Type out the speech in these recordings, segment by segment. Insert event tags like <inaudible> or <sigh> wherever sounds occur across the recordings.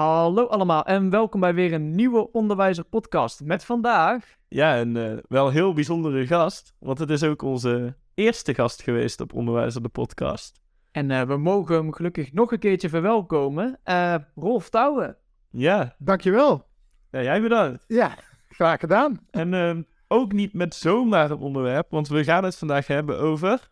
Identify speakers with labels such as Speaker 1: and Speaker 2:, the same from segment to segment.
Speaker 1: Hallo allemaal en welkom bij weer een nieuwe Onderwijzer podcast. Met vandaag...
Speaker 2: Ja, een uh, wel heel bijzondere gast, want het is ook onze eerste gast geweest op Onderwijzer de podcast.
Speaker 1: En uh, we mogen hem gelukkig nog een keertje verwelkomen. Uh, Rolf Touwen.
Speaker 2: Ja.
Speaker 3: Dankjewel.
Speaker 2: Ja, jij bedankt.
Speaker 3: Ja, graag gedaan.
Speaker 2: En ehm, ook niet met zomaar een onderwerp, want we gaan het vandaag hebben over...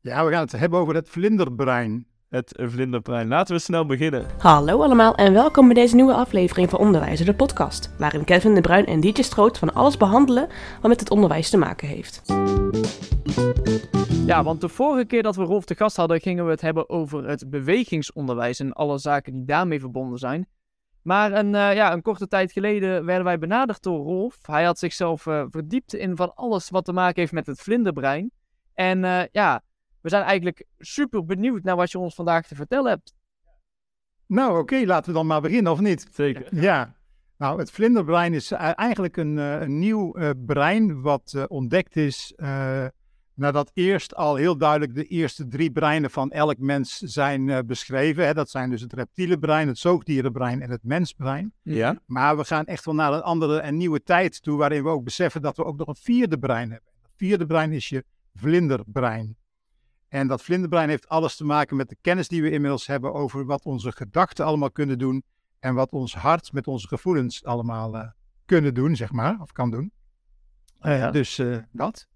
Speaker 3: Ja, we gaan het hebben over het vlinderbrein
Speaker 2: het vlinderbrein. Laten we snel beginnen.
Speaker 4: Hallo allemaal en welkom bij deze nieuwe aflevering van Onderwijzer de podcast, waarin Kevin de Bruin en DJ Stroot van alles behandelen wat met het onderwijs te maken heeft.
Speaker 1: Ja, want de vorige keer dat we Rolf te gast hadden, gingen we het hebben over het bewegingsonderwijs en alle zaken die daarmee verbonden zijn. Maar een, uh, ja, een korte tijd geleden werden wij benaderd door Rolf. Hij had zichzelf uh, verdiept in van alles wat te maken heeft met het vlinderbrein. En uh, ja, we zijn eigenlijk super benieuwd naar wat je ons vandaag te vertellen hebt.
Speaker 3: Nou, oké, laten we dan maar beginnen, of niet?
Speaker 2: Zeker.
Speaker 3: Ja. Nou, het vlinderbrein is eigenlijk een, een nieuw uh, brein wat uh, ontdekt is nadat eerst al heel duidelijk de eerste drie breinen van elk mens zijn beschreven. Hè. Dat zijn dus het reptiele brein, het zoogdierenbrein en het mensbrein.
Speaker 2: Ja.
Speaker 3: Maar we gaan echt wel naar een andere en nieuwe tijd toe, waarin we ook beseffen dat we ook nog een vierde brein hebben. Het vierde brein is je vlinderbrein. En dat vlinderbrein heeft alles te maken met de kennis die we inmiddels hebben over wat onze gedachten allemaal kunnen doen. En wat ons hart met onze gevoelens allemaal uh, kunnen doen, zeg maar, of kan doen. Uh, ja. Dus uh, dat.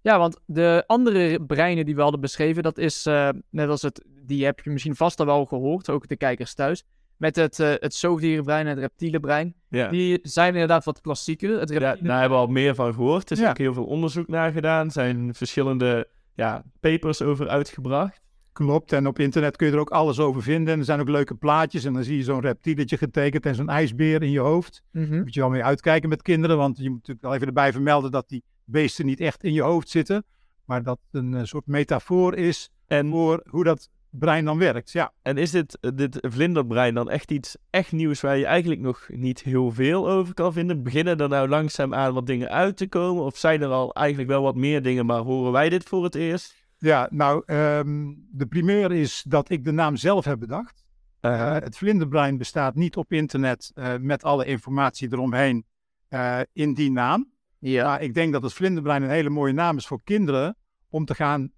Speaker 1: Ja, want de andere breinen die we hadden beschreven, dat is net als het, die heb je misschien vast al wel gehoord, ook de kijkers thuis. Met het, het zoogdierenbrein en het reptiele brein.
Speaker 2: Ja.
Speaker 1: Die zijn inderdaad wat klassieker. Het
Speaker 2: reptiele... Ja, daar hebben we al meer van gehoord. Er is ja. ook heel veel onderzoek naar gedaan. Er zijn verschillende ja, papers over uitgebracht.
Speaker 3: Klopt, en op internet kun je er ook alles over vinden. En er zijn ook leuke plaatjes en dan zie je zo'n reptieletje getekend en zo'n ijsbeer in je hoofd.
Speaker 1: Mm
Speaker 3: -hmm. Moet je wel mee uitkijken met kinderen, want je moet natuurlijk wel even erbij vermelden dat die beesten niet echt in je hoofd zitten. Maar dat een uh, soort metafoor is en... voor hoe dat brein dan werkt. Ja.
Speaker 2: En is dit, dit vlinderbrein dan echt iets echt nieuws waar je eigenlijk nog niet heel veel over kan vinden? Beginnen er nou langzaam aan wat dingen uit te komen? Of zijn er al eigenlijk wel wat meer dingen, maar horen wij dit voor het eerst?
Speaker 3: Ja, nou, um, de primeur is dat ik de naam zelf heb bedacht. Uh, het vlinderbrein bestaat niet op internet uh, met alle informatie eromheen uh, in die naam.
Speaker 1: Ja.
Speaker 3: Maar ik denk dat het vlinderbrein een hele mooie naam is voor kinderen om te gaan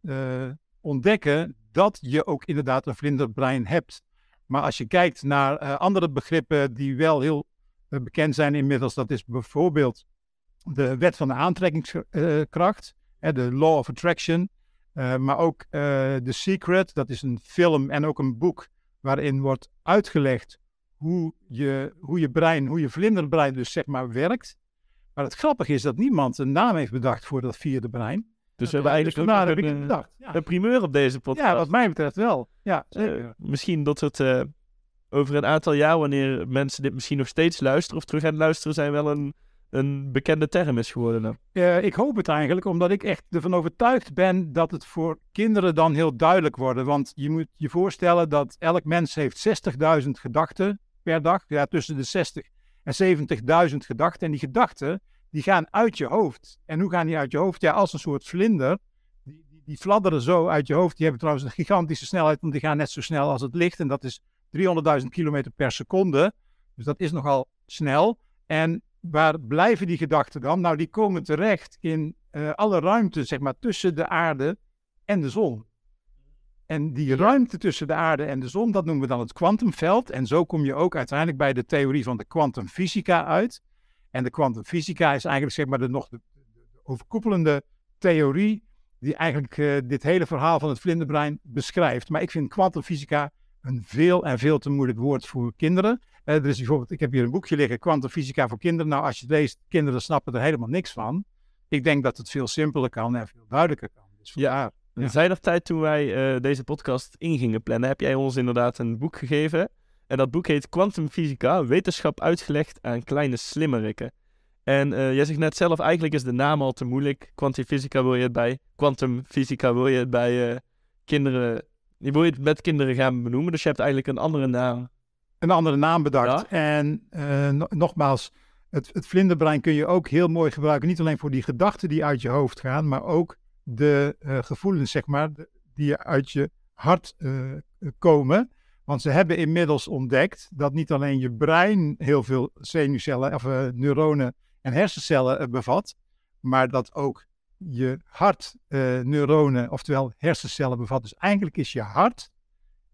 Speaker 3: ontdekken dat je ook inderdaad een vlinderbrein hebt. Maar als je kijkt naar uh, andere begrippen die wel heel uh, bekend zijn inmiddels, dat is bijvoorbeeld de wet van de aantrekkingskracht, uh, de law of attraction, maar ook The Secret, dat is een film en ook een boek waarin wordt uitgelegd hoe je, hoe je brein, hoe je vlinderbrein dus zeg maar werkt. Maar het grappige is dat niemand een naam heeft bedacht voor dat vierde brein.
Speaker 2: Dus we hebben eigenlijk
Speaker 3: dus
Speaker 2: ook
Speaker 3: heb ik
Speaker 2: een.
Speaker 3: Ja.
Speaker 2: een primeur op deze podcast.
Speaker 3: ja, wat mij betreft wel. Ja,
Speaker 2: Uh,
Speaker 3: zeker.
Speaker 2: misschien dat het uh, over een aantal jaar, wanneer mensen dit misschien nog steeds luisteren of terug gaan luisteren, zijn wel een, een bekende term is geworden.
Speaker 3: Uh, ik hoop het eigenlijk, omdat ik echt ervan overtuigd ben dat het voor kinderen dan heel duidelijk wordt. Want je moet je voorstellen dat elk mens heeft 60.000 gedachten per dag. Ja, tussen de 60 en 70.000 gedachten. En die gedachten, die gaan uit je hoofd. En hoe gaan die uit je hoofd? Ja, als een soort vlinder. Die, die, die fladderen zo uit je hoofd. Die hebben trouwens een gigantische snelheid, want die gaan net zo snel als het licht. En dat is 300.000 kilometer per seconde. Dus dat is nogal snel. En waar blijven die gedachten dan? Nou, die komen terecht in uh, alle ruimte, zeg maar, tussen de aarde en de zon. En die ruimte tussen de aarde en de zon, dat noemen we dan het kwantumveld. En zo kom je ook uiteindelijk bij de theorie van de kwantumfysica uit. En de kwantumfysica is eigenlijk zeg maar de nog de, de overkoepelende theorie die eigenlijk uh, dit hele verhaal van het vlinderbrein beschrijft. Maar ik vind kwantumfysica een veel en veel te moeilijk woord voor kinderen. Uh, er is bijvoorbeeld, ik heb hier een boekje liggen, kwantumfysica voor kinderen. Nou, als je het leest, kinderen snappen er helemaal niks van. Ik denk dat het veel simpeler kan en veel duidelijker kan. Dus
Speaker 2: ja, tijd toen wij uh, deze podcast in gingen plannen, heb jij ons inderdaad een boek gegeven. En dat boek heet Quantumfysica, wetenschap uitgelegd aan kleine slimmerikken. En uh, jij zegt net zelf, eigenlijk is de naam al te moeilijk. Quantumfysica wil je het bij, quantumfysica wil je het bij uh, kinderen, je wil je het met kinderen gaan benoemen. Dus je hebt eigenlijk een andere naam.
Speaker 3: Een andere naam bedacht.
Speaker 2: Ja?
Speaker 3: En no nogmaals, het, het vlinderbrein kun je ook heel mooi gebruiken. Niet alleen voor die gedachten die uit je hoofd gaan, maar ook de uh, gevoelens, zeg maar, die uit je hart uh, komen. Want ze hebben inmiddels ontdekt dat niet alleen je brein heel veel zenuwcellen, of uh, neuronen en hersencellen uh, bevat, maar dat ook je hart uh, neuronen, oftewel hersencellen bevat. Dus eigenlijk is je hart,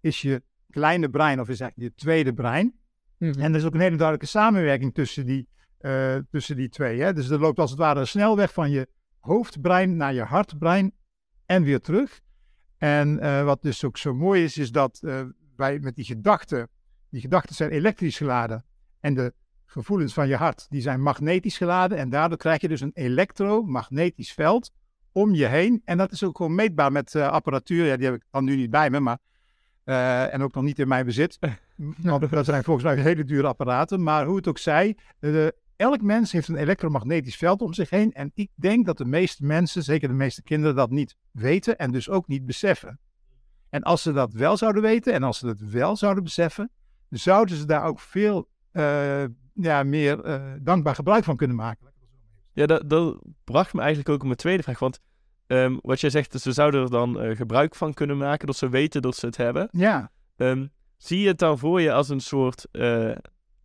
Speaker 3: is je kleine brein, of is eigenlijk je tweede brein. Mm -hmm. En er is ook een hele duidelijke samenwerking tussen die, tussen die twee. Hè? Dus er loopt als het ware een snelweg van je hoofdbrein naar je hartbrein en weer terug. En wat dus ook zo mooi is, is dat wij met die gedachten, die gedachten zijn elektrisch geladen en de gevoelens van je hart, die zijn magnetisch geladen en daardoor krijg je dus een elektromagnetisch veld om je heen. En dat is ook gewoon meetbaar met uh, apparatuur, ja, die heb ik dan nu niet bij me, maar en ook nog niet in mijn bezit. <laughs> Want dat zijn volgens mij hele dure apparaten. Maar hoe het ook zij, elk mens heeft een elektromagnetisch veld om zich heen. En ik denk dat de meeste mensen, zeker de meeste kinderen, dat niet weten en dus ook niet beseffen. En als ze dat wel zouden weten en als ze dat wel zouden beseffen, zouden ze daar ook veel uh, ja, meer uh, dankbaar gebruik van kunnen maken.
Speaker 2: Ja, dat, dat, bracht me eigenlijk ook op mijn tweede vraag. Want um, wat jij zegt, ze zouden er dan uh, gebruik van kunnen maken, dat ze weten dat ze het hebben.
Speaker 3: Ja.
Speaker 2: Um, zie je het dan voor je als een soort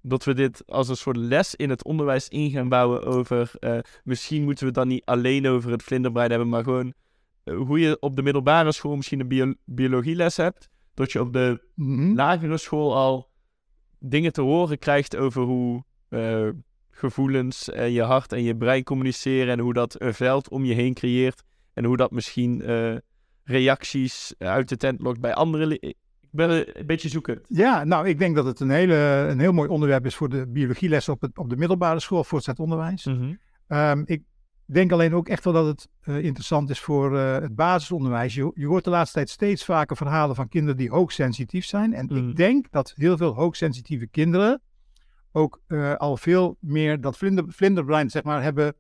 Speaker 2: dat we dit als een soort les in het onderwijs in gaan bouwen over... Uh, misschien moeten we het dan niet alleen over het vlinderbrein hebben, maar gewoon hoe je op de middelbare school misschien een bio biologieles hebt. Dat je op de mm -hmm. lagere school al dingen te horen krijgt over hoe uh, gevoelens en je hart en je brein communiceren. En hoe dat een veld om je heen creëert. En hoe dat misschien reacties uit de tent lokt bij andere ben een beetje zoeken.
Speaker 3: Ja, nou, ik denk dat het een, hele, een heel mooi onderwerp is voor de biologieles op, het, op de middelbare school, voortzet onderwijs. Mm -hmm. um, ik denk alleen ook echt wel dat het uh, interessant is voor uh, het basisonderwijs. Je, je hoort de laatste tijd steeds vaker verhalen van kinderen die hoogsensitief zijn. En mm. ik denk dat heel veel hoogsensitieve kinderen ook uh, al veel meer dat vlinder, vlinderbrein, zeg maar, hebben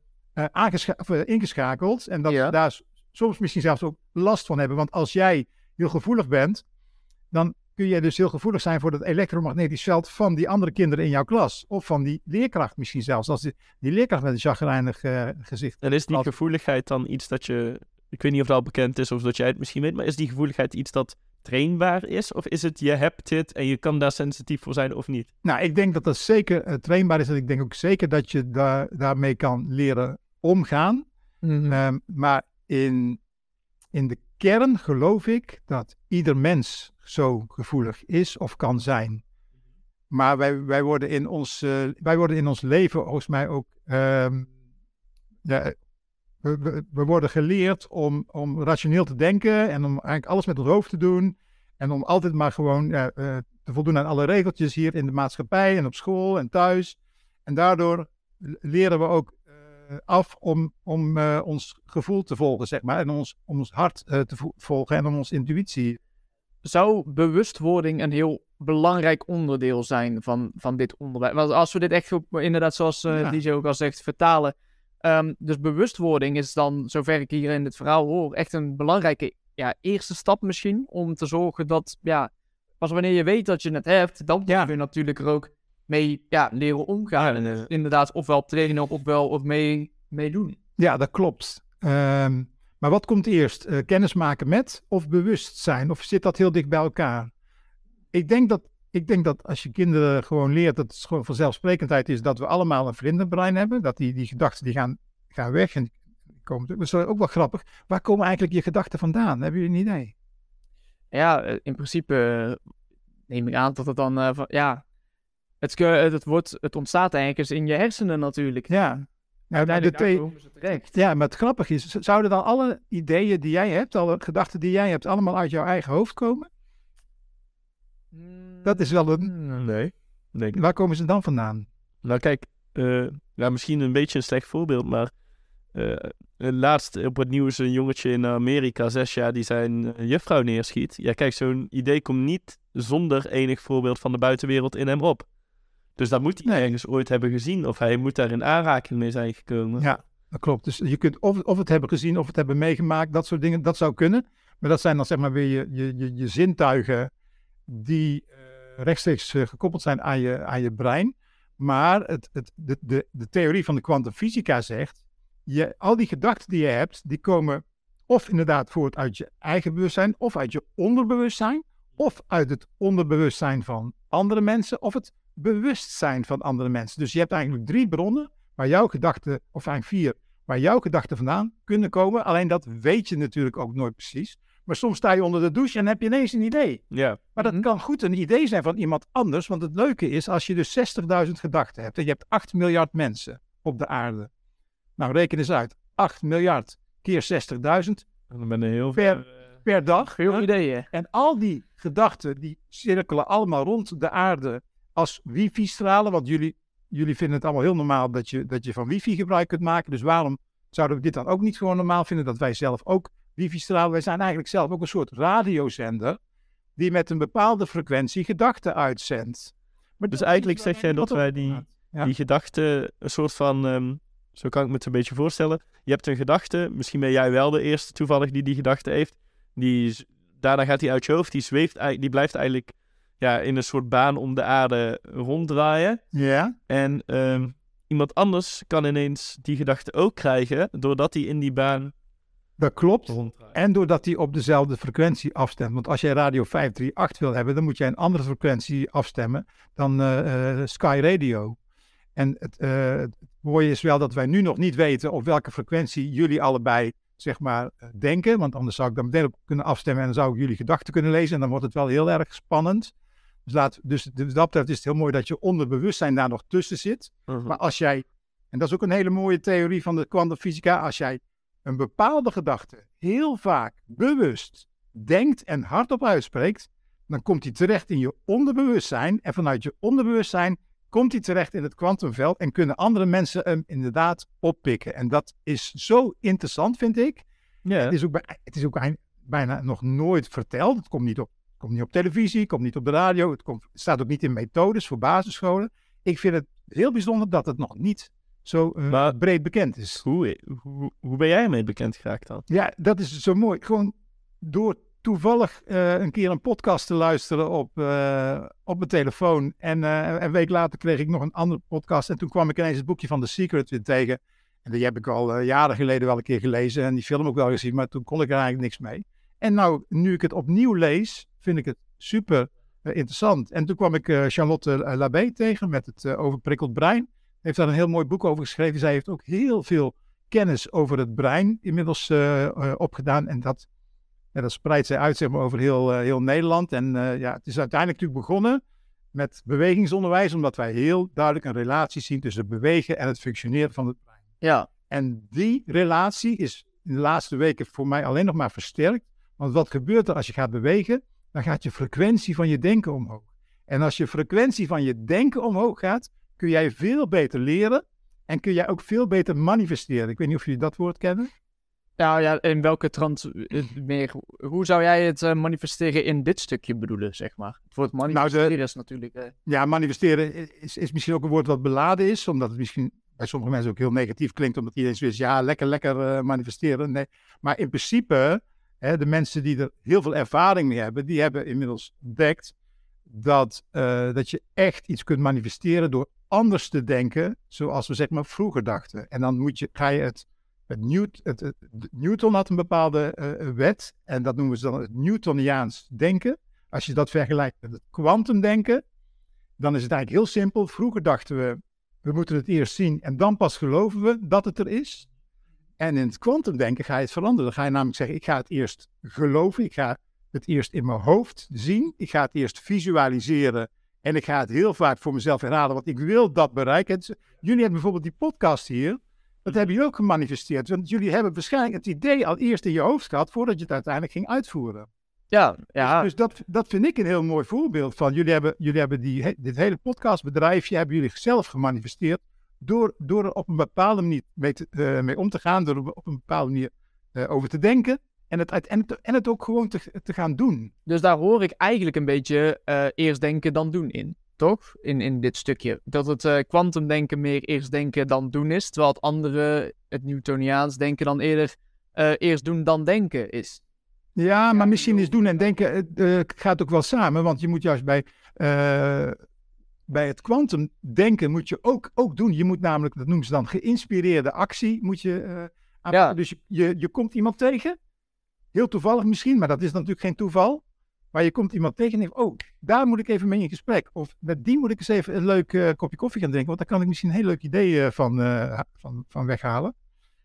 Speaker 3: ingeschakeld. En dat ja. daar soms misschien zelfs ook last van hebben. Want als jij heel gevoelig bent, dan kun je dus heel gevoelig zijn voor het elektromagnetisch veld van die andere kinderen in jouw klas. Of van die leerkracht misschien zelfs, als die, die leerkracht met een chagrijnig uh, gezicht.
Speaker 2: En is die gevoeligheid dan iets dat je, ik weet niet of dat al bekend is of dat jij het misschien weet, maar is die gevoeligheid iets dat trainbaar is? Of is het je hebt dit en je kan daar sensitief voor zijn of niet?
Speaker 3: Nou, ik denk dat dat zeker uh, trainbaar is en ik denk ook zeker dat je daar, daarmee kan leren omgaan. Mm -hmm. um, maar in, in de kern geloof ik dat ieder mens zo gevoelig is of kan zijn. Maar wij, wij, worden, in ons, uh, wij worden in ons leven volgens mij ook. Um, ja, we, we, worden geleerd om, om rationeel te denken en om eigenlijk alles met het hoofd te doen. En om altijd maar gewoon uh, uh, te voldoen aan alle regeltjes hier in de maatschappij en op school en thuis. En daardoor leren we ook af om, om ons gevoel te volgen, zeg maar. En ons, om ons hart te volgen en om onze intuïtie
Speaker 1: zou bewustwording een heel belangrijk onderdeel zijn van, van dit onderwijs. Want als we dit echt inderdaad, zoals uh, ja. DJ ook al zegt, vertalen. Um, dus bewustwording is dan, zover ik hier in het verhaal hoor, echt een belangrijke ja, eerste stap misschien. Om te zorgen dat, ja, pas wanneer je weet dat je het hebt, dan ja. kun je natuurlijk er ook mee ja, leren omgaan. En, uh, inderdaad, ofwel trainen, ofwel of mee, mee doen.
Speaker 3: Ja, dat klopt. Um, maar wat komt eerst? Uh, kennis maken met of bewustzijn? Of zit dat heel dicht bij elkaar? Ik denk dat, ik denk dat als je kinderen gewoon leert dat het gewoon vanzelfsprekendheid is dat we allemaal een vlinderbrein hebben. Dat die, die gedachten die gaan, gaan weg. En komen, dat is ook wel grappig. Waar komen eigenlijk je gedachten vandaan? Hebben jullie een idee?
Speaker 1: Ja, eh, in principe eh, neem ik aan dat het dan, uh, van, ja, het, het, wordt, het ontstaat eigenlijk eens in je hersenen natuurlijk.
Speaker 3: Ja, nou,
Speaker 1: nou
Speaker 3: de twee, ja, maar het grappige is, zouden dan alle ideeën die jij hebt, alle gedachten die jij hebt, allemaal uit jouw eigen hoofd komen? Dat is wel een...
Speaker 2: Mm, nee. Denk
Speaker 3: Waar komen ze dan vandaan?
Speaker 2: Nou kijk, uh, nou, misschien een beetje een slecht voorbeeld, maar uh, laatst op het nieuws een jongetje in Amerika, zes jaar, die zijn juffrouw neerschiet. Ja kijk, zo'n idee komt niet zonder enig voorbeeld van de buitenwereld in hem op. Dus dat moet hij nee. ergens ooit hebben gezien. Of hij moet daar in aanraking mee zijn gekomen.
Speaker 3: Ja, dat klopt. Dus je kunt of, of het hebben gezien of het hebben meegemaakt. Dat soort dingen, dat zou kunnen. Maar dat zijn dan zeg maar weer je, je, je, je zintuigen die uh, rechtstreeks uh, gekoppeld zijn aan je, aan je brein. Maar het, het, de, de, de theorie van de kwantumfysica zegt, je, al die gedachten die je hebt, die komen of inderdaad voort uit je eigen bewustzijn of uit je onderbewustzijn of uit het onderbewustzijn van andere mensen of het bewustzijn van andere mensen. Dus je hebt eigenlijk drie bronnen waar jouw gedachten, of eigenlijk vier, waar jouw gedachten vandaan kunnen komen. Alleen dat weet je natuurlijk ook nooit precies. Maar soms sta je onder de douche en heb je ineens een idee.
Speaker 2: Ja.
Speaker 3: Maar dat
Speaker 1: Mhm.
Speaker 3: kan goed een idee zijn van iemand anders. Want het leuke is, als je dus 60.000 gedachten hebt en je hebt 8 miljard mensen op de aarde. Nou, reken eens uit. 8 miljard keer 60.000
Speaker 2: En dan ben je heel
Speaker 3: Per-
Speaker 2: veel, eh,
Speaker 3: per dag.
Speaker 1: Veel ideeën.
Speaker 3: En al die gedachten die cirkelen allemaal rond de aarde als wifi-stralen. Want jullie, jullie vinden het allemaal heel normaal dat je, dat je van wifi gebruik kunt maken. Dus waarom zouden we dit dan ook niet gewoon normaal vinden? Dat wij zelf ook wifi-stralen. Wij zijn eigenlijk zelf ook een soort radiozender die met een bepaalde frequentie gedachten uitzendt. Maar
Speaker 2: Dus eigenlijk zeg jij dat wij die-.
Speaker 3: Ja.
Speaker 2: die gedachte een soort van, ehm, zo kan ik me het een beetje voorstellen. Je hebt een gedachte, misschien ben jij wel de eerste toevallig die die gedachte heeft. Die, daarna gaat die uit je hoofd, die zweeft, die blijft eigenlijk ja, in een soort baan om de aarde ronddraaien.
Speaker 3: Ja,
Speaker 2: En ehm, iemand anders kan ineens die gedachte ook krijgen, doordat hij in die baan
Speaker 3: dat klopt.
Speaker 2: ronddraait.
Speaker 3: En doordat hij op dezelfde frequentie afstemt. Want als jij radio 538 wil hebben, dan moet jij een andere frequentie afstemmen dan eh, eh, Sky Radio. En het, het mooie is wel dat wij nu nog niet weten op welke frequentie jullie allebei zeg maar denken. Want anders zou ik dan meteen op kunnen afstemmen en dan zou ik jullie gedachten kunnen lezen. En dan wordt het wel heel erg spannend. Dus, laat, dus, dus dat betreft is het heel mooi dat je onderbewustzijn daar nog tussen zit.
Speaker 2: Mhm.
Speaker 3: Maar als jij, en dat is ook een hele mooie theorie van de kwantumfysica, als jij een bepaalde gedachte heel vaak bewust denkt en hardop uitspreekt, dan komt die terecht in je onderbewustzijn. En vanuit je onderbewustzijn komt die terecht in het kwantumveld en kunnen andere mensen hem inderdaad oppikken. En dat is zo interessant, vind ik.
Speaker 2: ja.
Speaker 3: Het is ook, bij- het is ook bijna nog nooit verteld. Het komt niet op, komt niet op televisie, komt niet op de radio. Het, komt, staat ook niet in methodes voor basisscholen. Ik vind het heel bijzonder dat het nog niet zo eh,
Speaker 2: Maar-
Speaker 3: breed bekend is.
Speaker 2: Hoe, hoe, hoe ben jij ermee bekend geraakt dan?
Speaker 3: Ja, dat is zo mooi. Gewoon door toevallig eh, een keer een podcast te luisteren op, eh, op mijn telefoon. En een week later kreeg ik nog een andere podcast. En toen kwam ik ineens het boekje van The Secret weer tegen. En die heb ik al jaren geleden wel een keer gelezen. En die film ook wel gezien. Maar toen kon ik er eigenlijk niks mee. En nou, nu ik het opnieuw lees, vind ik het super eh, interessant. En toen kwam ik eh, Charlotte eh, Labé tegen met het overprikkeld brein. Heeft daar een heel mooi boek over geschreven. Zij heeft ook heel veel kennis over het brein inmiddels opgedaan. En dat, ja, dat spreidt zij uit zeg maar, over heel, heel Nederland. En ja, het is uiteindelijk natuurlijk begonnen met bewegingsonderwijs, omdat wij heel duidelijk een relatie zien tussen bewegen en het functioneren van het brein.
Speaker 1: Ja,
Speaker 3: En die relatie is in de laatste weken voor mij alleen nog maar versterkt. Want wat gebeurt er als je gaat bewegen? Dan gaat je frequentie van je denken omhoog. En als je frequentie van je denken omhoog gaat, kun jij veel beter leren en kun jij ook veel beter manifesteren. Ik weet niet of jullie dat woord kennen.
Speaker 1: nou ja, in welke trant eh, meer, hoe zou jij het eh, manifesteren in dit stukje bedoelen, zeg maar? Het woord manifesteren is natuurlijk... eh,
Speaker 3: Ja, manifesteren is, is misschien ook een woord wat beladen is, omdat het misschien bij sommige mensen ook heel negatief klinkt, omdat iedereen zoiets, ja, lekker, lekker manifesteren. Nee. Maar in principe, de mensen die er heel veel ervaring mee hebben, die hebben inmiddels ontdekt dat, eh, dat je echt iets kunt manifesteren door anders te denken, zoals we zeg maar vroeger dachten. En dan moet je, ga je het, het, het, Newton had een bepaalde eh, wet, en dat noemen ze dan het Newtoniaans denken. Als je dat vergelijkt met het kwantumdenken, dan is het eigenlijk heel simpel. Vroeger dachten we, we moeten het eerst zien en dan pas geloven we dat het er is. En in het kwantumdenken ga je het veranderen. Dan ga je namelijk zeggen, ik ga het eerst geloven, ik ga het eerst in mijn hoofd zien, ik ga het eerst visualiseren en ik ga het heel vaak voor mezelf herhalen, want ik wil dat bereiken. Is- Jullie hebben bijvoorbeeld die podcast hier, dat hebben jullie ook gemanifesteerd. Want jullie hebben waarschijnlijk het idee al eerst in je hoofd gehad, voordat je het uiteindelijk ging uitvoeren.
Speaker 1: ja, ja,
Speaker 3: Dus dat, dat vind ik een heel mooi voorbeeld van. Jullie hebben, jullie hebben die, dit hele podcastbedrijfje hebben jullie zelf gemanifesteerd. Door, door er op een bepaalde manier mee, te- eh, mee om te gaan. Door er op een bepaalde manier eh, over te denken. En het, en, het, en het ook gewoon te, te gaan doen.
Speaker 1: Dus daar hoor ik eigenlijk een beetje eh, eerst denken dan doen in. Toch? In, in dit stukje. Dat het eh kwantumdenken meer eerst denken dan doen is. Terwijl het andere, het Newtoniaans denken dan eerder eh, eerst doen dan denken is.
Speaker 3: Ja, maar misschien is doen en denken eh, gaat ook wel samen. Want je moet juist bij, eh, bij het kwantum denken moet je ook, ook doen. Je moet namelijk, dat noemen ze dan geïnspireerde actie, moet je eh, aan-
Speaker 1: Ja.
Speaker 3: Dus je, je, je komt iemand tegen, heel toevallig misschien, maar dat is natuurlijk geen toeval. Maar je komt iemand tegen en denkt, oh, daar moet ik even mee in gesprek. Of met die moet ik eens even een leuk eh, kopje koffie gaan drinken. Want daar kan ik misschien een heel leuk idee eh, van, van, van weghalen.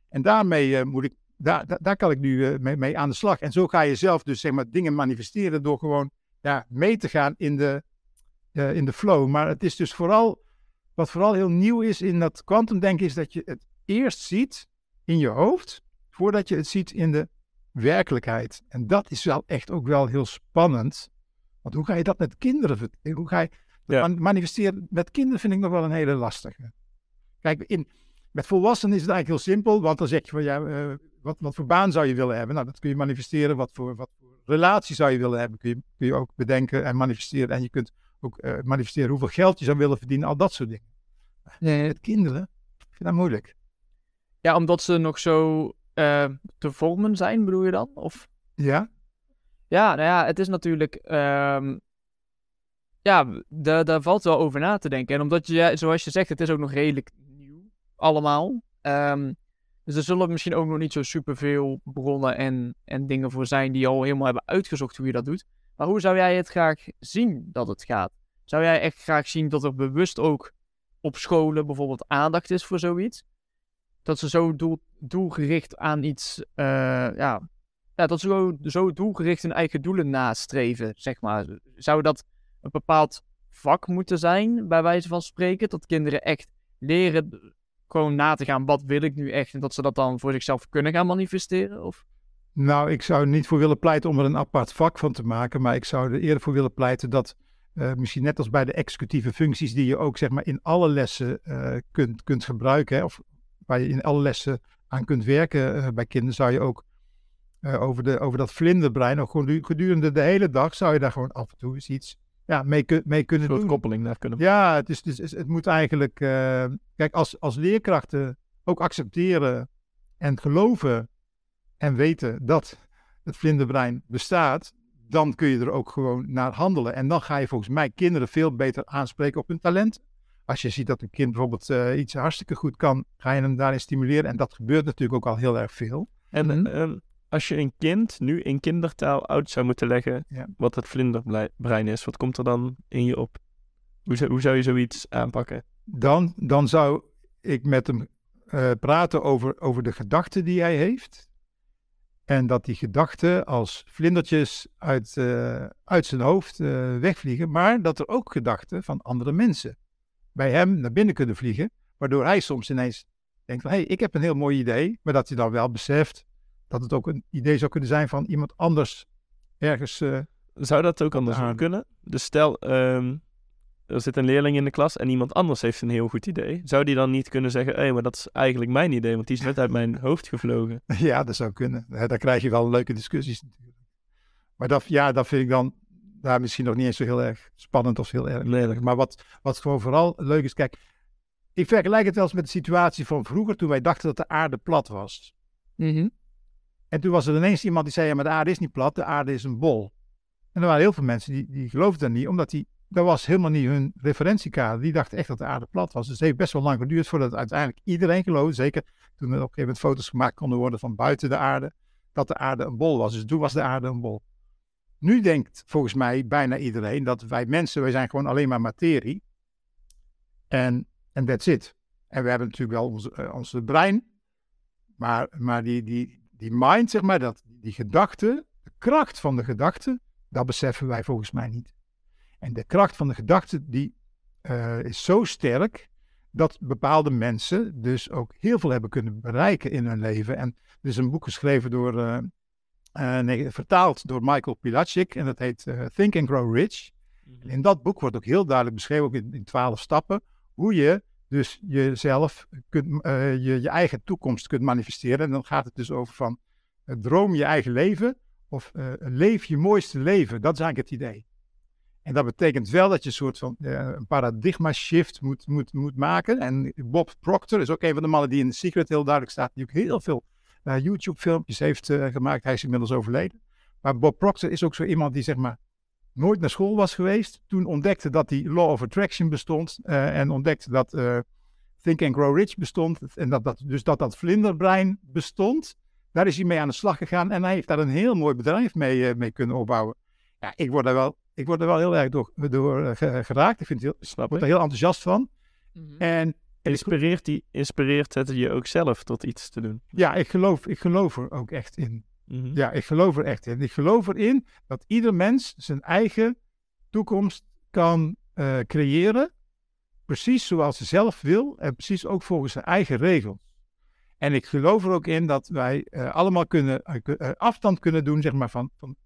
Speaker 3: En daarmee moet ik, daar, daar, daar kan ik nu mee, mee aan de slag. En zo ga je zelf dus zeg maar dingen manifesteren door gewoon ja, mee te gaan in de, in de flow. Maar het is dus vooral, wat vooral heel nieuw is in dat kwantumdenken, is dat je het eerst ziet in je hoofd, voordat je het ziet in de werkelijkheid. En dat is wel echt ook wel heel spannend. Want hoe ga je dat met kinderen, hoe ga je ja. manifesteren met kinderen vind ik nog wel een hele lastige. Kijk, in, met volwassenen is het eigenlijk heel simpel, want dan zeg je van ja, uh, wat, wat voor baan zou je willen hebben? Nou, dat kun je manifesteren. Wat voor, wat voor relatie zou je willen hebben? Kun je, kun je ook bedenken en manifesteren. En je kunt ook uh, manifesteren hoeveel geld je zou willen verdienen, al dat soort dingen. Nee, met kinderen, ik vind dat moeilijk.
Speaker 1: Ja, omdat ze nog zo uh, te vormen zijn, bedoel je dan? Of?
Speaker 3: Ja.
Speaker 1: Ja, nou ja, het is natuurlijk. Um, ja, daar, daar valt wel over na te denken. En omdat je, zoals je zegt, het is ook nog redelijk nieuw, allemaal. Um, dus er zullen misschien ook nog niet zo superveel bronnen en, en dingen voor zijn die al helemaal hebben uitgezocht hoe je dat doet. Maar hoe zou jij het graag zien dat het gaat? Zou jij echt graag zien dat er bewust ook op scholen bijvoorbeeld aandacht is voor zoiets? dat ze zo doel, doelgericht aan iets, ja, ja, dat ze zo, zo doelgericht hun eigen doelen nastreven, zeg maar. Zou dat een bepaald vak moeten zijn, bij wijze van spreken? Dat kinderen echt leren gewoon na te gaan, wat wil ik nu echt? En dat ze dat dan voor zichzelf kunnen gaan manifesteren? Of?
Speaker 3: Nou, ik zou er niet voor willen pleiten om er een apart vak van te maken, maar ik zou er eerder voor willen pleiten dat uh, misschien net als bij de executieve functies die je ook zeg maar in alle lessen uh, kunt, kunt gebruiken, hè, of waar je in alle lessen aan kunt werken uh, bij kinderen, zou je ook over, de, over dat vlinderbrein, ook gewoon gedurende de hele dag, zou je daar gewoon af en toe eens iets ja, mee, mee kunnen
Speaker 2: een
Speaker 3: doen.
Speaker 2: koppeling daar kunnen
Speaker 3: Ja, het, is, het, is, het moet eigenlijk, kijk, als, als leerkrachten ook accepteren en geloven en weten dat het vlinderbrein bestaat, dan kun je er ook gewoon naar handelen. En dan ga je volgens mij kinderen veel beter aanspreken op hun talent als je ziet dat een kind bijvoorbeeld uh, iets hartstikke goed kan, ga je hem daarin stimuleren. En dat gebeurt natuurlijk ook al heel erg veel.
Speaker 2: En mm -hmm. als je een kind nu in kindertaal uit zou moeten leggen ja. wat het vlinderbrein is, wat komt er dan in je op? Hoe zou, hoe zou je zoiets aanpakken?
Speaker 3: Dan, dan zou ik met hem uh, praten over, over de gedachten die hij heeft. En dat die gedachten als vlindertjes uit, uh, uit zijn hoofd wegvliegen, maar dat er ook gedachten van andere mensen bij hem naar binnen kunnen vliegen. Waardoor hij soms ineens denkt van, hé, hey, ik heb een heel mooi idee. Maar dat hij dan wel beseft dat het ook een idee zou kunnen zijn van iemand anders ergens. Uh,
Speaker 2: zou dat ook anders kunnen? Dus stel, um, er zit een leerling in de klas en iemand anders heeft een heel goed idee. Zou die dan niet kunnen zeggen, hé, hey, maar dat is eigenlijk mijn idee, want die is net uit mijn <laughs> hoofd gevlogen?
Speaker 3: Ja, dat zou kunnen. Daar krijg je wel leuke discussies natuurlijk. Maar dat, ja, dat vind ik dan daar misschien nog niet eens zo heel erg spannend of heel erg lelijk. Maar wat, wat gewoon vooral leuk is, kijk, ik vergelijk het wel eens met de situatie van vroeger toen wij dachten dat de aarde plat was.
Speaker 1: Mm
Speaker 3: En toen was er ineens iemand die zei, ja, maar de aarde is niet plat, de aarde is een bol. En er waren heel veel mensen die, die geloofden dat niet, omdat die, dat was helemaal niet hun referentiekader. Die dachten echt dat de aarde plat was. Dus het heeft best wel lang geduurd voordat uiteindelijk iedereen geloofde, zeker toen er op een gegeven moment foto's gemaakt konden worden van buiten de aarde, dat de aarde een bol was. Dus toen was de aarde een bol. Nu denkt volgens mij bijna iedereen dat wij mensen, wij zijn gewoon alleen maar materie. En en that's it. En we hebben natuurlijk wel onze, uh, onze brein. Maar, maar die, die, die mind, zeg maar, dat, die gedachte, de kracht van de gedachte, dat beseffen wij volgens mij niet. En de kracht van de gedachte, die uh, is zo sterk dat bepaalde mensen dus ook heel veel hebben kunnen bereiken in hun leven. En er is een boek geschreven door uh, uh, nee, vertaald door Michael Pilacic en dat heet Think and Grow Rich. Mm-hmm. In dat boek wordt ook heel duidelijk beschreven, ook in twaalf stappen, hoe je dus jezelf kunt, je, je eigen toekomst kunt manifesteren. En dan gaat het dus over van droom je eigen leven of leef je mooiste leven. Dat is eigenlijk het idee. En dat betekent wel dat je een soort van een paradigma shift moet, moet, moet maken. En Bob Proctor is ook een van de mannen die in The Secret heel duidelijk staat, die ook heel veel uh, YouTube-filmpjes heeft uh, gemaakt. Hij is inmiddels overleden. Maar Bob Proctor is ook zo iemand die zeg maar nooit naar school was geweest. Toen ontdekte dat die Law of Attraction bestond. Uh, en ontdekte dat Think and Grow Rich bestond. En dat, dat, dus dat dat vlinderbrein bestond. Daar is hij mee aan de slag gegaan. En hij heeft daar een heel mooi bedrijf mee, mee kunnen opbouwen. Ja, ik word er wel, ik word er wel heel erg door, door eh, ge- geraakt. Ik vind het heel, ik word er heel enthousiast van.
Speaker 1: Mhm.
Speaker 3: En
Speaker 2: Inspireert, die, inspireert het je ook zelf tot iets te doen?
Speaker 3: ja, ik geloof, ik geloof er ook echt in.
Speaker 2: Mhm.
Speaker 3: Ja, ik geloof er echt in. Ik geloof erin dat ieder mens zijn eigen toekomst kan eh, creëren. Precies zoals hij zelf wil en precies ook volgens zijn eigen regels. En ik geloof er ook in dat wij eh, allemaal kunnen, ku- afstand kunnen doen zeg maar, van, van,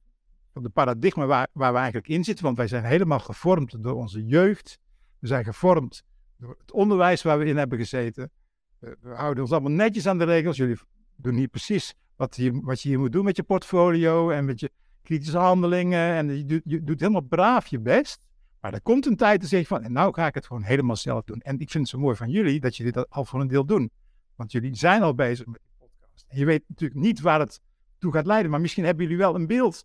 Speaker 3: de paradigma waar, waar we eigenlijk in zitten. Want wij zijn helemaal gevormd door onze jeugd. We zijn gevormd door het onderwijs waar we in hebben gezeten. We, houden ons allemaal netjes aan de regels. Jullie doen hier precies wat, je, wat je hier moet doen met je portfolio en met je kritische handelingen. En je doet, je doet helemaal braaf je best. Maar er komt een tijd te zeggen van, en nou ga ik het gewoon helemaal zelf doen. En ik vind het zo mooi van jullie dat jullie dat al voor een deel doen. Want jullie zijn al bezig met die podcast. En je weet natuurlijk niet waar het toe gaat leiden. Maar misschien hebben jullie wel een beeld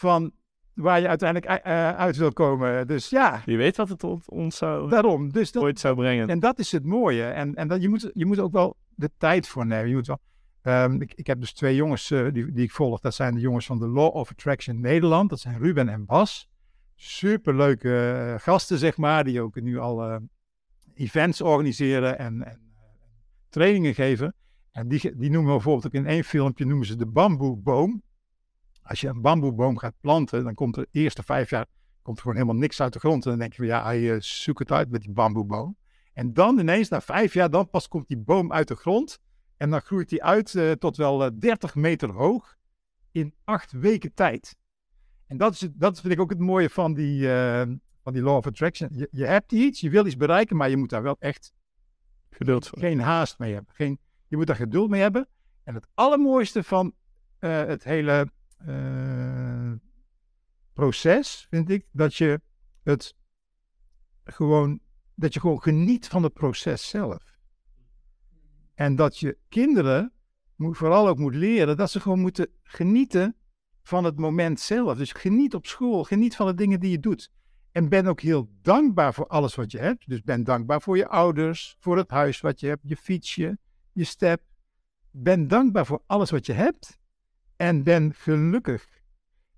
Speaker 3: van waar je uiteindelijk eh, uit wil komen. Dus ja,
Speaker 2: Wie weet wat het on- ons zou,
Speaker 3: daarom. Dus dat,
Speaker 2: ooit zou brengen.
Speaker 3: en dat is het mooie. En, en dat, je, moet, je moet ook wel de tijd voor nemen. Je moet wel, Ehm, ik, ik heb dus twee jongens eh, die, die ik volg. Dat zijn de jongens van de Law of Attraction Nederland. Dat zijn Ruben en Bas. Superleuke eh, gasten, zeg maar. Die ook nu al eh, events organiseren en, en trainingen geven. En die, die noemen bijvoorbeeld ook in één filmpje noemen ze de bamboeboom. Als je een bamboeboom gaat planten, dan komt er de eerste vijf jaar komt er gewoon helemaal niks uit de grond. En dan denk je van ja, hij eh, zoek het uit met die bamboeboom. En dan ineens, na vijf jaar, dan pas komt die boom uit de grond. En dan groeit die uit eh, tot wel eh, 30 meter hoog in acht weken tijd. En dat, is dat vind ik ook het mooie van die, eh, van die Law of Attraction. Je, je hebt iets, je wil iets bereiken, maar je moet daar wel echt
Speaker 2: Geduld voor.
Speaker 3: geen haast mee hebben. Geen, je moet daar geduld mee hebben. En het allermooiste van eh, het hele eh, proces vind ik dat je het gewoon, dat je gewoon geniet van het proces zelf. En dat je kinderen moet, vooral ook moet leren dat ze gewoon moeten genieten van het moment zelf. Dus geniet op school, geniet van de dingen die je doet. En ben ook heel dankbaar voor alles wat je hebt. Dus ben dankbaar voor je ouders, voor het huis wat je hebt, je fietsje, je step. Ben dankbaar voor alles wat je hebt en ben gelukkig.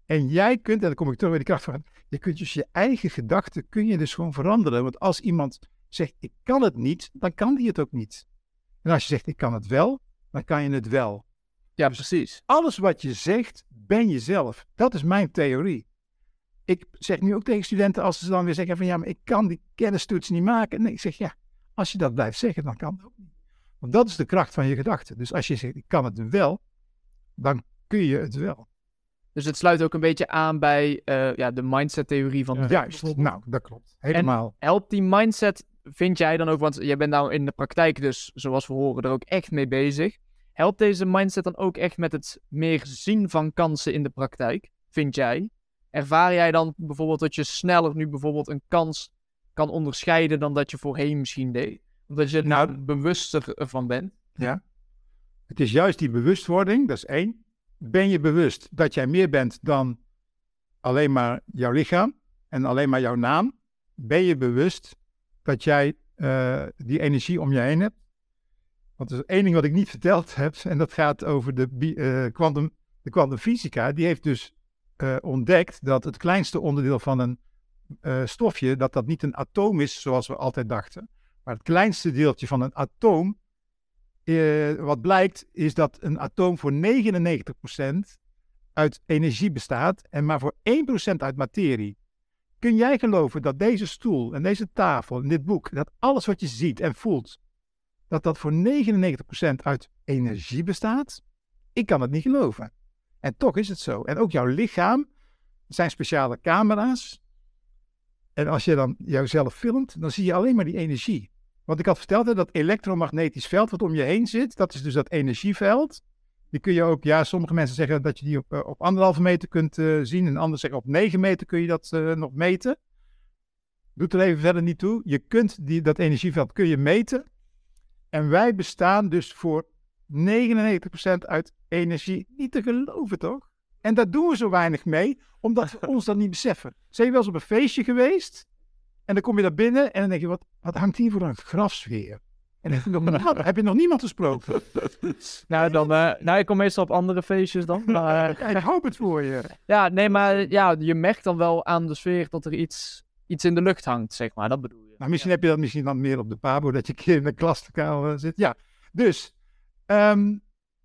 Speaker 3: En jij kunt, en dan kom ik terug bij de kracht van, je kunt dus je eigen gedachten, kun je dus gewoon veranderen. Want als iemand zegt, ik kan het niet, dan kan die het ook niet. En als je zegt, ik kan het wel, dan kan je het wel.
Speaker 1: Ja, precies.
Speaker 3: Alles wat je zegt, ben jezelf. Dat is mijn theorie. Ik zeg nu ook tegen studenten als ze dan weer zeggen van ja, maar ik kan die kennistoets niet maken. Nee, ik zeg ja, als je dat blijft zeggen, dan kan het ook niet. Want dat is de kracht van je gedachten. Dus als je zegt ik kan het wel, dan kun je het wel.
Speaker 1: Dus het sluit ook een beetje aan bij eh, ja, de mindset-theorie van
Speaker 2: Ja.
Speaker 3: Juist, nou, dat klopt. Helemaal.
Speaker 1: helpt die mindset, vind jij dan ook, want jij bent nou in de praktijk dus, zoals we horen, er ook echt mee bezig. Helpt deze mindset dan ook echt met het meer zien van kansen in de praktijk, vind jij? Ervaar jij dan bijvoorbeeld dat je sneller nu bijvoorbeeld een kans kan onderscheiden dan dat je voorheen misschien deed? Omdat je er
Speaker 3: Nou-
Speaker 1: bewuster van bent?
Speaker 3: Ja. Het is juist die bewustwording, dat is één. Ben je bewust dat jij meer bent dan alleen maar jouw lichaam en alleen maar jouw naam? Ben je bewust dat jij eh, die energie om je heen hebt? Want er is één ding wat ik niet <laughs> verteld heb, en dat gaat over de eh, quantum, de kwantumfysica. Die heeft dus eh, ontdekt dat het kleinste onderdeel van een stofje, dat dat niet een atoom is zoals we altijd dachten, maar het kleinste deeltje van een atoom eh, wat blijkt is dat een atoom voor 99% uit energie bestaat en maar voor 1% uit materie. Kun jij geloven dat deze stoel en deze tafel en dit boek, dat alles wat je ziet en voelt, dat dat voor 99% uit energie bestaat? Ik kan het niet geloven. En toch is het zo. En ook jouw lichaam, zijn speciale camera's. En als je dan jouzelf filmt, dan zie je alleen maar die energie. Want ik had verteld hè, dat elektromagnetisch veld wat om je heen zit, dat is dus dat energieveld. Die kun je ook, ja, sommige mensen zeggen dat je die op, eh, op anderhalve meter kunt eh, zien. En anderen zeggen op 9 meter kun je dat eh, nog meten. Doet er even verder niet toe. Je kunt die, dat energieveld kun je meten. En wij bestaan dus voor 99% uit energie. Niet te geloven, toch? En daar doen we zo weinig mee, omdat we ons dat niet beseffen. Zijn je wel eens op een feestje geweest? En dan kom je daar binnen en dan denk je, wat, wat hangt hier voor een grafsfeer? En heb je nog, niemand- heb je nog niemand gesproken? <laughs>
Speaker 1: Nou, dan, eh, nou, ik kom meestal op andere feestjes dan. <laughs> Maar,
Speaker 3: Ja, ik hoop het voor je.
Speaker 1: ja, nee, maar ja, je merkt dan wel aan de sfeer dat er iets, iets in de lucht hangt, zeg maar. Dat bedoel je.
Speaker 3: Nou, misschien heb je dat misschien dan meer op de pabo, dat je een keer in de klaslokaal eh, zit. Ja, dus ehm,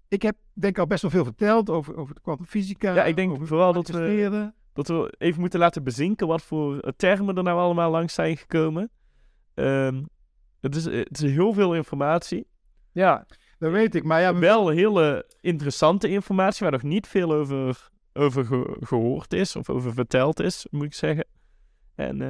Speaker 3: ik heb denk ik al best wel veel verteld over, over de kwantumfysica.
Speaker 2: Ja, ik denk
Speaker 3: over
Speaker 2: vooral dat we-. Dat we even moeten laten bezinken wat voor eh, termen er nou allemaal langs zijn gekomen. Ehm, het, is, het is heel veel informatie.
Speaker 1: Ja,
Speaker 3: Dat weet ik, maar ja, we-
Speaker 2: Wel hele interessante informatie waar nog niet veel over, over ge- gehoord is of over verteld is, moet ik zeggen. En eh,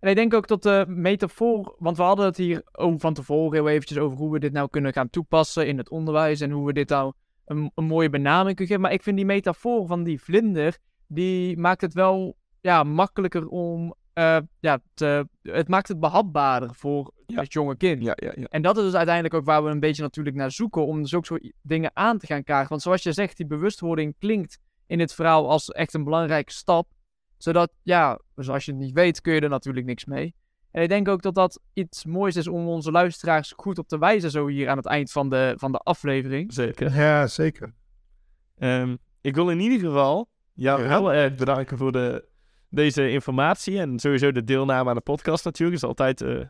Speaker 1: En ik denk ook dat de metafoor, want we hadden het hier over van tevoren heel eventjes over hoe we dit nou kunnen gaan toepassen in het onderwijs en hoe we dit nou een, een mooie benaming kunnen geven. Maar ik vind die metafoor van die vlinder, die maakt het wel ja, makkelijker om, eh, ja, te, het maakt het behapbaarder voor
Speaker 2: Ja.
Speaker 1: het jonge kind.
Speaker 2: ja, ja, ja.
Speaker 1: En dat is dus uiteindelijk ook waar we een beetje natuurlijk naar zoeken om dus ook zo i- dingen aan te gaan kaarten. Want zoals je zegt, die bewustwording klinkt in dit verhaal als echt een belangrijke stap. Zodat, ja, dus als je het niet weet, kun je er natuurlijk niks mee. En ik denk ook dat dat iets moois is om onze luisteraars goed op te wijzen, zo hier aan het eind van de, van de aflevering.
Speaker 2: Zeker.
Speaker 3: ja, zeker.
Speaker 2: Ehm, ik wil in ieder geval jou
Speaker 3: Ja.
Speaker 2: heel erg bedanken voor de, deze informatie en sowieso de deelname aan de podcast natuurlijk. Het is altijd eh,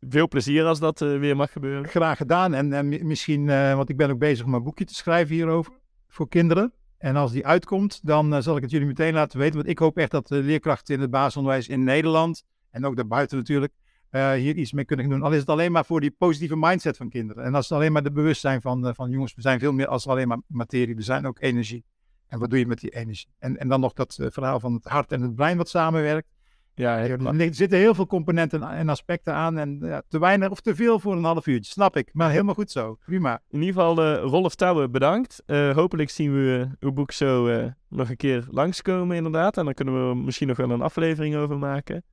Speaker 2: veel plezier als dat eh, weer mag gebeuren.
Speaker 3: Graag gedaan. En, en mi- misschien, eh, want ik ben ook bezig om een boekje te schrijven hierover voor kinderen. En als die uitkomt, dan eh, zal ik het jullie meteen laten weten. Want ik hoop echt dat de leerkrachten in het basisonderwijs in Nederland, en ook daarbuiten natuurlijk, eh, hier iets mee kunnen doen. Al is het alleen maar voor die positieve mindset van kinderen. En als het alleen maar de bewustzijn van, eh, van jongens, we zijn veel meer als alleen maar materie, we zijn ook energie. En wat doe je met die energie? En, en dan nog dat eh, verhaal van het hart en het brein wat samenwerkt.
Speaker 2: Ja,
Speaker 3: Er zitten heel veel componenten en aspecten aan. En ja, te weinig of te veel voor een half uurtje, snap ik. Maar helemaal goed zo. Prima.
Speaker 2: In ieder geval, eh Rolf Touwen, bedankt. Eh, hopelijk zien we uw boek zo nog een keer langskomen, inderdaad. En dan kunnen we er misschien nog wel een aflevering over maken.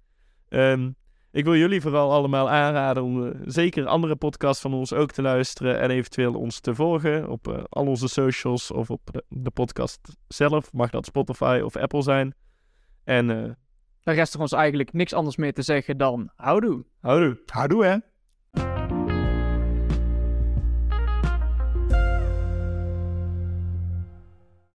Speaker 2: Ehm, ik wil jullie vooral allemaal aanraden om eh, zeker andere podcasts van ons ook te luisteren. En eventueel ons te volgen op eh, al onze socials of op de, de podcast zelf. Mag dat Spotify of Apple zijn. En eh
Speaker 1: Dan rest er ons eigenlijk niks anders meer te zeggen dan houdoe.
Speaker 2: houdoe.
Speaker 3: Houdoe hè.